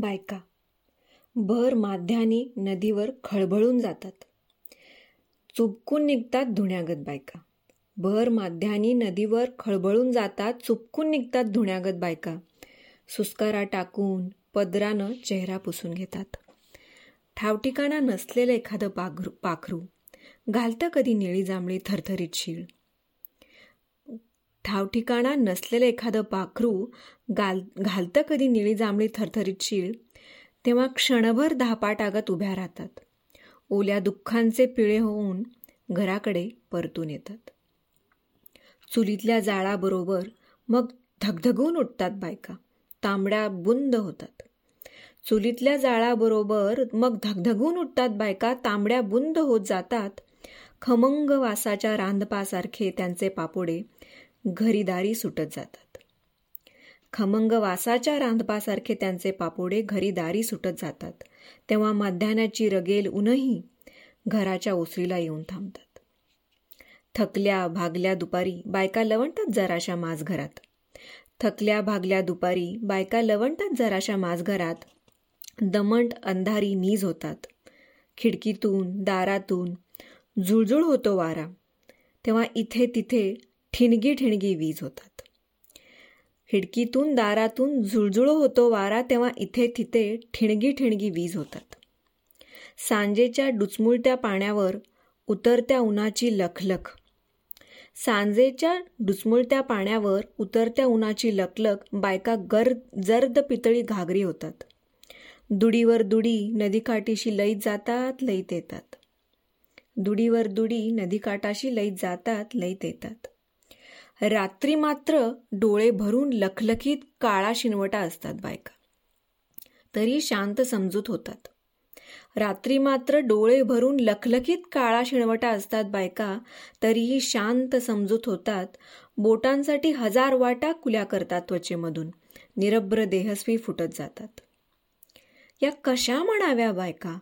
बायका. भर माध्यानी नदीवर खळबळून जातात. चुपकून निघतात धुण्यागत बायका. भर माध्यानी नदीवर खळबळून जातात चुपकून निघतात धुण्यागत बायका. सुस्कारा टाकून पदरानं चेहरा पुसून घेतात. ठावठिकाणा नसलेलं एखादं पाखरू पाखरू. घालतं कधी निळी जांभळी थरथरीत शीळ. ठावठिकाणा नसलेलं एखादं पाखरू गाल घालतं कधी निळी जांभळी थरथरीत शीळ तेव्हा क्षणभर धापाटागत उभ्या राहतात. ओल्या दुःखांचे पिळे होऊन घराकडे परतून येतात. चुलीतल्या जाळाबरोबर मग धगधगून उठतात बायका. तांबड्या बुंद होतात. चुलीतल्या जाळाबरोबर मग धगधगून उठतात बायका. तांबड्या बुंद होत जातात. खमंग वासाच्या रांधपासारखे त्यांचे पापोडे घरीदारी सुटत जातात. खमंग वासाच्या रांधपासारखे त्यांचे पापोडे घरीदारी सुटत जातात. तेव्हा मध्यान्हाची रगेल उनही घराच्या ओसरीला येऊन थांबतात. थकल्या भागल्या दुपारी बायका लवणतात जराशा माझ घरात थकल्या भागल्या दुपारी बायका लवणतात जराशा माझ घरात दमंट अंधारी नीज होतात. खिडकीतून दारातून झुळझुळ होतो वारा. तेव्हा इथे तिथे ठिणगी ठिणगी वीज होतात. खिडकीतून दारातून झुळझुळ होतो वारा तेव्हा इथे तिथे ठिणगी ठिणगी वीज होतात. सांजेच्या डुचमुळत्या पाण्यावर उतरत्या उन्हाची लखलख. सांजेच्या डुचमुळत्या पाण्यावर उतरत्या उन्हाची लखलख बायका गर जर्द पितळी घागरी होतात. दुडीवर दुडी नदीकाठीशी लईत जातात लईत येतात दुडीवर दुडी नदीकाठाशी लईत जातात लईत येतात रात्री मात्र डोळे भरून लखलखीत काळा शिनवटा असतात बायका. तरी शांत समजूत होतात. रात्री मात्र डोळे भरून लखलखीत काळा शिणवटा असतात बायका तरीही शांत समजूत होतात. बोटांसाठी हजार वाटा कुल्या करतात त्वचेमधून. निरभ्र देहस्वी फुटत जातात. या कशा म्हणाव्या बायका?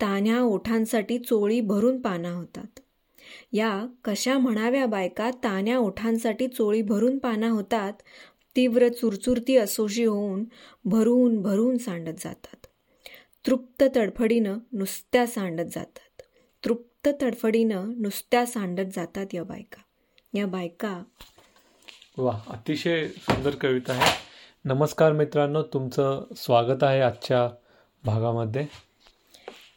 तान्या ओठांसाठी चोळी भरून पाना होतात. या कशा म्हणाव्या बायका तान्या ओठांसाठी चोळी भरून पाना होतात तीव्र चुरचुरती असोशी होऊन भरून भरून सांडत जातात. तृप्त तडफडीनं नुसत्या सांडत जातात. तृप्त तडफडीनं नुसत्या सांडत जातात या बायका. या बायका वा अतिशय सुंदर कविता आहे. नमस्कार मित्रांनो तुमचं स्वागत आहे आजच्या भागामध्ये.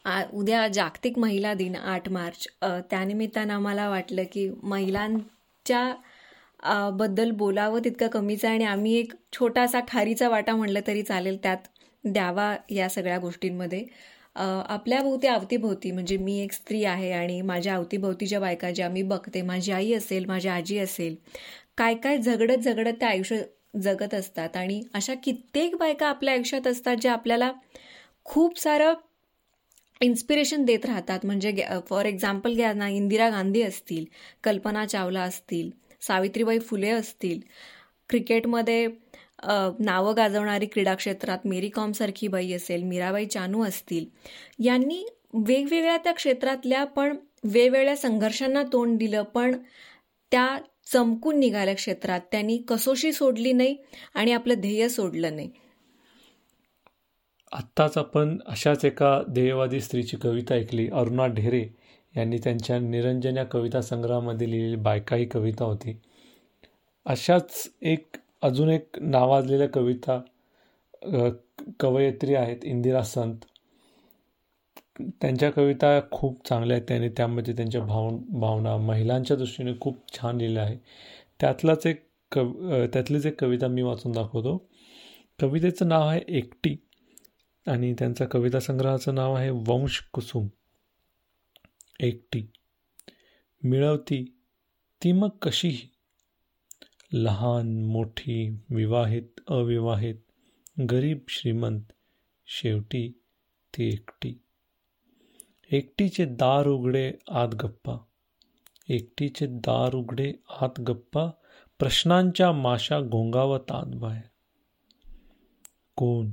उद्या जागतिक महिला दिन आठ मार्च. त्यानिमित्तानं आम्हाला वाटलं की महिलांच्या बद्दल बोलावं तितकं कमीचं आहे आणि आम्ही एक छोटासा खारीचा वाटा म्हणलं तरी चालेल त्यात द्यावा या सगळ्या गोष्टींमध्ये. आपल्या भोवती अवतीभोवती म्हणजे मी एक स्त्री आहे आणि माझ्या अवतीभोवतीच्या बायका ज्या मी बघते माझी आई असेल माझी आजी असेल काय काय झगडत झगडत त्या आयुष्य जगत असतात. आणि अशा कित्येक बायका आपल्या आयुष्यात असतात ज्या आपल्याला खूप सारं इन्स्पिरेशन देत राहतात. म्हणजे फॉर एक्झाम्पल घ्या ना इंदिरा गांधी असतील कल्पना चावला असतील सावित्रीबाई फुले असतील क्रिकेटमध्ये नावं गाजवणारी क्रीडा क्षेत्रात मेरी कॉमसारखी बाई असेल मीराबाई चानू असतील यांनी वेगवेगळ्या त्या क्षेत्रातल्या पण वेगवेगळ्या संघर्षांना तोंड दिलं पण त्या चमकून निघाल्या क्षेत्रात. त्यांनी कसोशी सोडली नाही आणि आपलं ध्येय सोडलं नाही. आत्ताच आपण अशाच एका ध्येयवादी स्त्रीची कविता ऐकली. अरुणा ढेरे यांनी त्यांच्या निरंजन या कविता संग्रहामध्ये लिहिलेली बायका ही कविता होती. अशाच एक अजून एक नावाजलेल्या कविता कवयित्री आहेत इंदिरा संत. त्यांच्या कविता खूप चांगल्या आहेत. त्यांनी त्यामध्ये त्यांच्या भाव भावना महिलांच्या दृष्टीने खूप छान लिहिल्या आहे त्यातलाच एक कव त्यातलीच एक कविता मी वाचून दाखवतो. कवितेचं नाव आहे एकटी. आणि त्यांचा कविता संग्रहाचं नाव आहे वंश कुसुम. एकटी. मिळवती ती मग कशीही. लहान मोठी विवाहित अविवाहित गरीब श्रीमंत शेवटी ती एकटी. एकटीचे दार उघडे आत गप्पा. एकटीचे दार उघडे आत गप्पा. प्रश्नांच्या माशा घोंगावत आत बाहेर. कोण?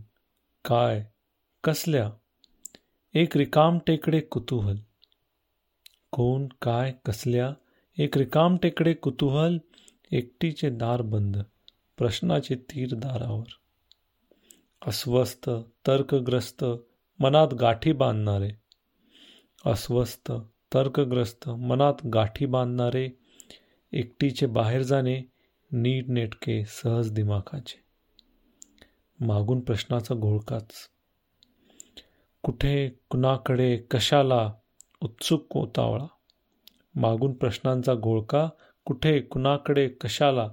काय? कसल्या? एक रिकाम टेकडे कुतूहल. कोण काय कसल्या? एक रिकाम टेकडे कुतूहल एकटीचे दार बंद प्रश्नाचे तीर दारावर. अस्वस्थ तर्कग्रस्त मनात गाठी बांधणारे. अस्वस्थ तर्कग्रस्त मनात गाठी बांधणारे एकटीचे बाहेर जाणे नीटनेटके सहज दिमाखाचे. मागून प्रश्नाचा घोळकाच. कुठे कुणाकडे कशाला उत्सुक उतावळा मागून प्रश्नांचा घोळका कुठे कुणाकडे कशाला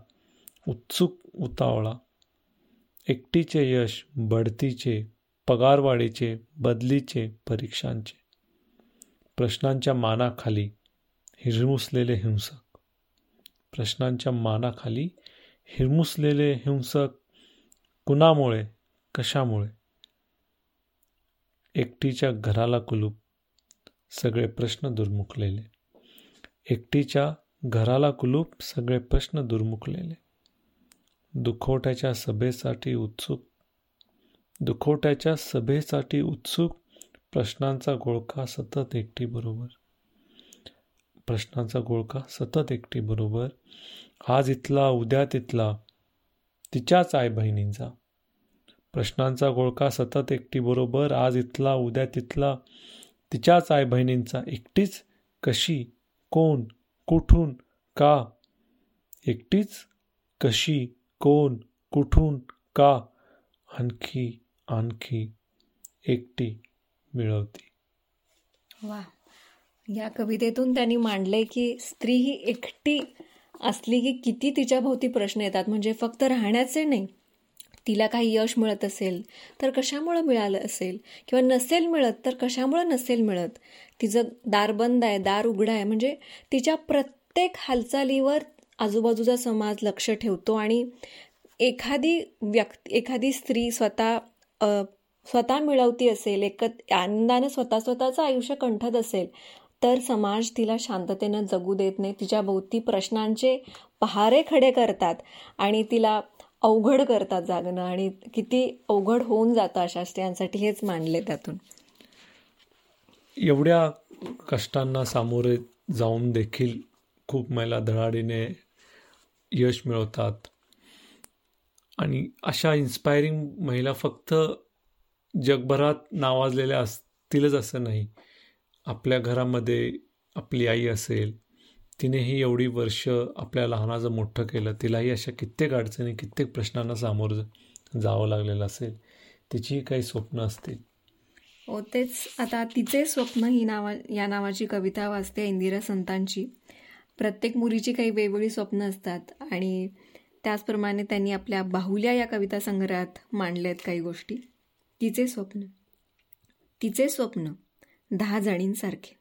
उत्सुक उतावळा एकटीचे यश बढतीचे पगारवाढीचे बदलीचे परीक्षांचे. प्रश्नांच्या मानाखाली हिरमुसलेले हिंसक. प्रश्नांच्या मानाखाली हिरमुसलेले हिंसक कुणामुळे कशामुळे? एकटीच्या घराला कुलूप. सगळे प्रश्न दुर्मुखलेले. एकटीच्या घराला कुलूप सगळे प्रश्न दुर्मुखलेले. दुखवट्याच्या सभेसाठी उत्सुक. दुखवट्याच्या सभेसाठी उत्सुक प्रश्नांचा गोळका सतत एकटी बरोबर प्रश्नांचा गोळका सतत एकटी बरोबर आज इथला उद्या तिथला. तिच्याच आई बहिणींचा प्रश्नांचा गोळका सतत एकटीबरोबर आज इथला उद्या तिथला. तिच्याच आई बहिणींचा एकटीच कशी कोण कुठून का? एकटीच कशी कोण कुठून का? आणखी आणखी एकटी मिळवती. वा. या कवितेतून त्यांनी मांडले की स्त्री ही एकटी असली की किती तिच्या भोवती प्रश्न येतात. म्हणजे फक्त राहण्याचे नाही तिला काही यश मिळत असेल तर कशामुळं मिळालं असेल? किंवा नसेल मिळत तर कशामुळं नसेल मिळत? तिचं दार बंद आहे दार उघडं आहे. म्हणजे तिच्या प्रत्येक हालचालीवर आजूबाजूचा समाज लक्ष ठेवतो आणि एखादी व्यक्ती एखादी स्त्री स्वतः स्वतः मिळवती असेल एकत आनंदानं स्वतः स्वतःचं आयुष्य कंठत असेल तर समाज तिला शांततेनं जगू देत नाही. तिच्या भोवती प्रश्नांचे पहारे खडे करतात आणि तिला अवघड करतात जागणं आणि किती अवघड होऊन जातं अशा स्त्रियांसाठी हेच मानले त्यातून. एवढ्या कष्टांना सामोरे जाऊन देखील खूप महिला धडाडीने यश मिळवतात. आणि अशा इन्स्पायरिंग महिला फक्त जगभरात नावाजलेल्या असतीलच असं नाही. आपल्या घरामध्ये आपली आई असेल तिनेही एवढी वर्ष आपल्या लहानाचं मोठं केलं तिलाही अशा कित्येक अडचणी कित्येक प्रश्नांना सामोरं जावं लागलेलं असेल. तिचीही काही स्वप्न असतील. हो तेच. आता तिचे स्वप्न ही नावा या नावाची कविता वाचते इंदिरा संतांची. प्रत्येक मुलीची काही वेगवेगळी स्वप्न असतात आणि त्याचप्रमाणे त्यांनी आपल्या बाहुल्या या कविता संग्रहात मांडल्या आहेत काही गोष्टी. तिचे स्वप्न. तिचे स्वप्न दहा जणींसारखे.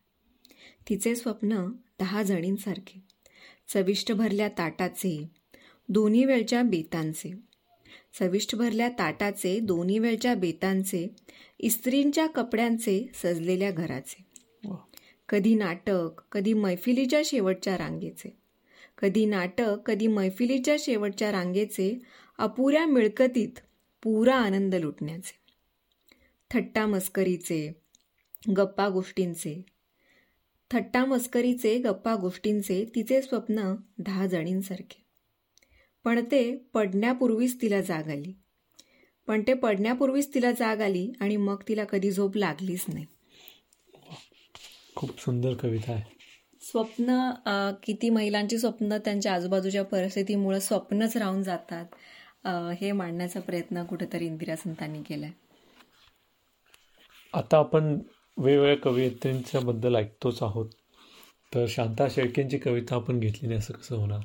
तिचे स्वप्न दहा जणींसारखे. चविष्ट भरल्या ताटाचे दोन्ही वेळच्या बेतांचे. चविष्ट भरल्या ताटाचे दोन्ही वेळच्या बेतांचे इस्त्रींच्या कपड्यांचे सजलेल्या घराचे. कधी नाटक कधी मैफिलीच्या शेवटच्या रांगेचे. कधी नाटक कधी मैफिलीच्या शेवटच्या रांगेचे अपुऱ्या मिळकतीत पुरा आनंद लुटण्याचे. थट्टा मस्करीचे गप्पा गोष्टींचे. थट्टा मस्करीचे गप्पा गोष्टींचे तिचे स्वप्न दहा जणींसारखे. पण ते पडण्यापूर्वीच तिला जाग आली. पण ते पडण्यापूर्वीच तिला जाग आली आणि मग तिला कधी झोप लागलीच नाही. खूप सुंदर कविता आहे. स्वप्न किती महिलांची स्वप्न त्यांच्या आजूबाजूच्या परिस्थितीमुळे स्वप्नच राहून जातात हे मांडण्याचा प्रयत्न कुठेतरी इंदिरा संतांनी केलाय. आता आपण वेगवेगळ्या कवयित्रींच्या बद्दल ऐकतोच आहोत. तर शांता शेळकेंची कविता आपण घेतली नाही असं कसं होणार?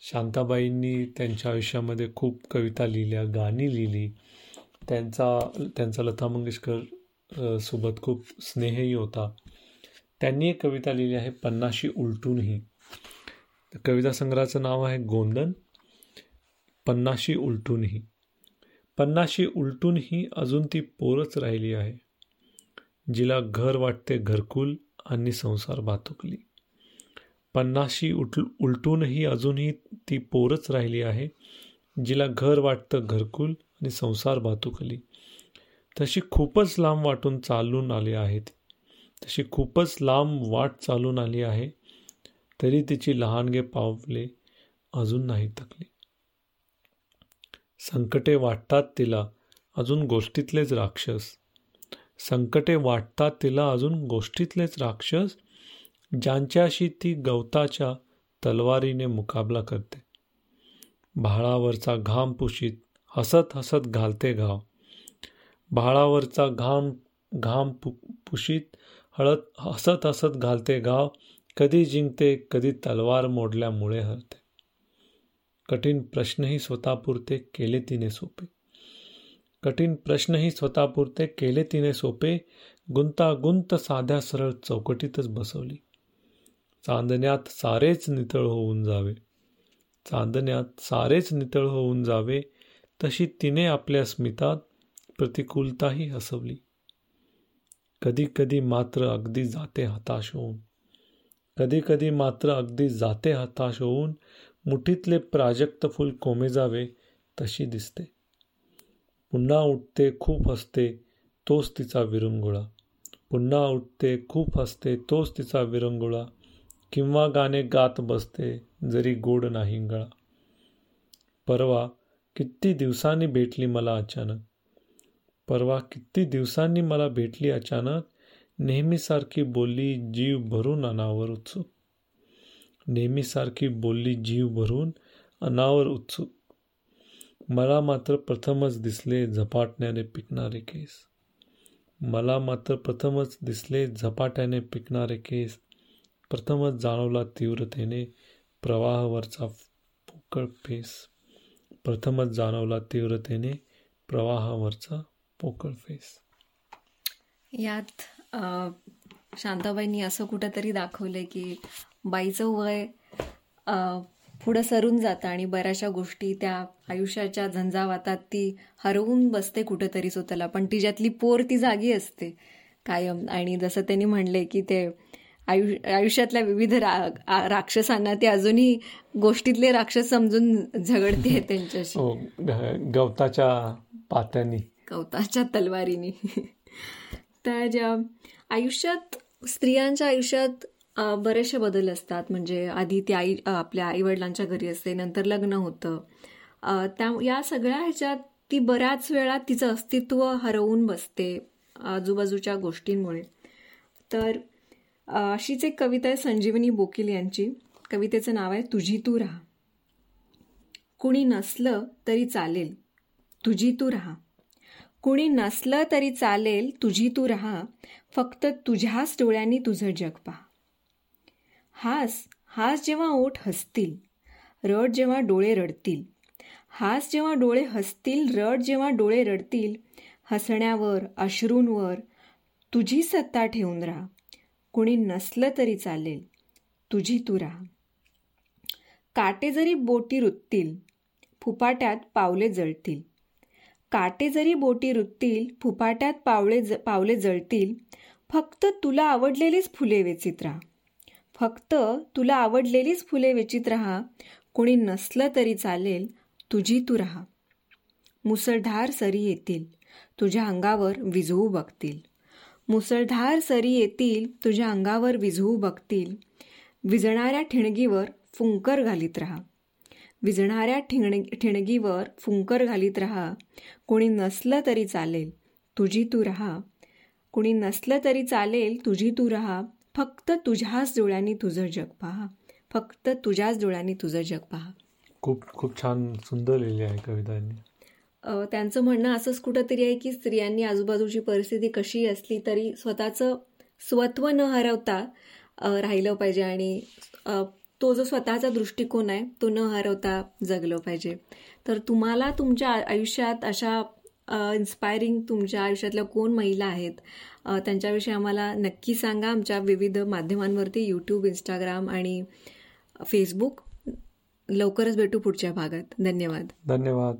शांताबाईंनी त्यांच्या आयुष्यामध्ये खूप कविता लिहिल्या गाणी लिहिली. त्यांचा त्यांचा लता मंगेशकर सोबत खूप स्नेहही होता. त्यांनी एक कविता लिहिली आहे पन्नाशी उलटूनही. कविता संग्रहाचं नाव आहे गोंदन पन्नाशी उलटूनही. पन्नाशी उलटूनही अजून ती पोरच राहिली आहे. जिला घर वाटते घरकुल आणि संसार भातुकली पन्नाशी उठ उलटूनही अजूनही ती पोरच राहिली आहे. जिला घर वाटतं घरकुल आणि संसार भातुकली तशी खूपच लांब वाटून चालून आली आहेत तशी खूपच लांब वाट चालून आली आहे तरी तिची लहानगे पावले अजून नाही थकली. संकटे वाटतात तिला अजून गोष्टीतलेच राक्षस. संकटे वाटतात तिला अजून गोष्टीतलेच राक्षस ज्यांच्याशी ती गवताच्या तलवारीने मुकाबला करते. भाळावरचा घाम पुशीत हसत हसत घालते घाव. भाळावरचा घाम घाम पु पुशीत हळद हसत हसत घालते गाव कधी जिंकते कधी तलवार मोडल्यामुळे हरते. कठीण प्रश्नही स्वतःपुरते केले तिने सोपे. कठीण प्रश्नही स्वतःपुरते केले तिने सोपे गुंतागुंत साध्या सरळ चौकटीतच बसवली. चांदण्यात सारेच नितळ होऊन जावे. चांदण्यात सारेच नितळ होऊन जावे तशी तिने आपल्या स्मितात प्रतिकूलताही हसवली. कधी कधी मात्र अगदी जाते हताश होऊन. कधी कधी मात्र अगदी जाते हताश होऊन मुठीतले प्राजक्त फूल कोमे जावे तशी दिसते. पुन्हा उठते खूप हसते तोच तिचा विरंगुळा. पुन्हा उठते खूप हसते तोच तिचा विरंगुळा. किंवा गाणे गात बसते जरी गोड नाही गळा. परवा किती दिवसांनी भेटली मला अचानक? परवा किती दिवसांनी मला भेटली अचानक? नेहमीसारखी बोलली जीव भरून अनावर उत्सुक नेहमीसारखी बोलली जीव भरून अनावर उत्सुक मला मात्र प्रथमच दिसले झपाटण्याने पिकणारे केस. मला मात्र प्रथमच दिसले झपाट्याने पिकणारे केस. प्रथमच जाणवला तीव्रतेने प्रवाहावरचा पोकळ फेस. प्रथमच जाणवला तीव्रतेने प्रवाहावरचा पोकळ फेस. यात शांताबाईंनी असं कुठंतरी दाखवलंय की बाईचं वय पुढं सरून जातं आणि बऱ्याचशा गोष्टी त्या आयुष्याच्या झंझावातात ती हरवून बसते कुठंतरी स्वतःला. पण तिच्यातली पोर ती जागी असते कायम. आणि जसं त्यांनी म्हणले की ते आयु आयुष्यातल्या विविध रा राक्षसांना ते अजूनही गोष्टीतले राक्षस समजून झगडते त्यांच्याशी. हो, गवताच्या पात्यानी गवताच्या तलवारीनी. तर आयुष्यात स्त्रियांच्या आयुष्यात बरेचसे बदल असतात. म्हणजे आधी ती आई आपल्या आईवडिलांच्या घरी असते नंतर लग्न होतं. त्या या सगळ्या ह्याच्यात ती बऱ्याच वेळा तिचं अस्तित्व हरवून बसते आजूबाजूच्या गोष्टींमुळे. तर अशीच एक कविता आहे संजीवनी बोकील यांची. कवितेचं नाव आहे तुझी तू राहा. कुणी नसलं तरी चालेल तुझी तू राहा. कुणी नसलं तरी चालेल तुझी तू राहा. फक्त तुझ्याच डोळ्यांनी तुझं जग पहा. हास हास जेव्हा ओठ हसतील रड जेव्हा डोळे रडतील. हास जेव्हा डोळे हसतील रड जेव्हा डोळे रडतील हसण्यावर अश्रूंवर तुझी सत्ता ठेवून राहा. कुणी नसलं तरी चालेल तुझी तू राहा. काटे जरी बोटी रुततील फुपाट्यात पावले जळतील. काटे जरी बोटी रुततील फुपाट्यात पावळे ज पावले जळतील फक्त तुला आवडलेलीच फुले वेचित राहा. फक्त तुला आवडलेलीच फुले वेचित राहा. कोणी नसलं तरी चालेल तुझी तू राहा. मुसळधार सरी येतील तुझ्या अंगावर विझवू बघतील. मुसळधार सरी येतील तुझ्या अंगावर विझवू बघतील. विजणाऱ्या ठिणगीवर फुंकर घालीत राहा. विजणाऱ्या ठिण ठिणगीवर फुंकर घालीत राहा. कोणी नसलं तरी चालेल तुझी तू राहा. कुणी नसलं तरी चालेल तुझी तू राहा. फक्त तुझ्याच डोळ्यांनी तुझं जग पहा. फक्त तुझ्याच डोळ्यांनी तुझं जग पहा. खूप खूप छान सुंदर लिहिली आहे कवितांनी. त्यांचं म्हणणं असंच कुठंतरी आहे की स्त्रियांनी आजूबाजूची परिस्थिती कशी असली तरी स्वतःचं स्वत्व न हरवता राहिलं पाहिजे आणि तो जो स्वतःचा दृष्टिकोन आहे तो न हरवता जगलं पाहिजे. तर तुम्हाला तुमच्या आयुष्यात अशा इन्स्पायरिंग तुमच्या आयुष्यातल्या कोण महिला आहेत त्यांच्याविषयी आम्हाला नक्की सांगा. आमच्या विविध माध्यमांवरती यूट्यूब इंस्टाग्राम आणि फेसबुक लवकरच भेटू पुढच्या भागात. धन्यवाद. धन्यवाद.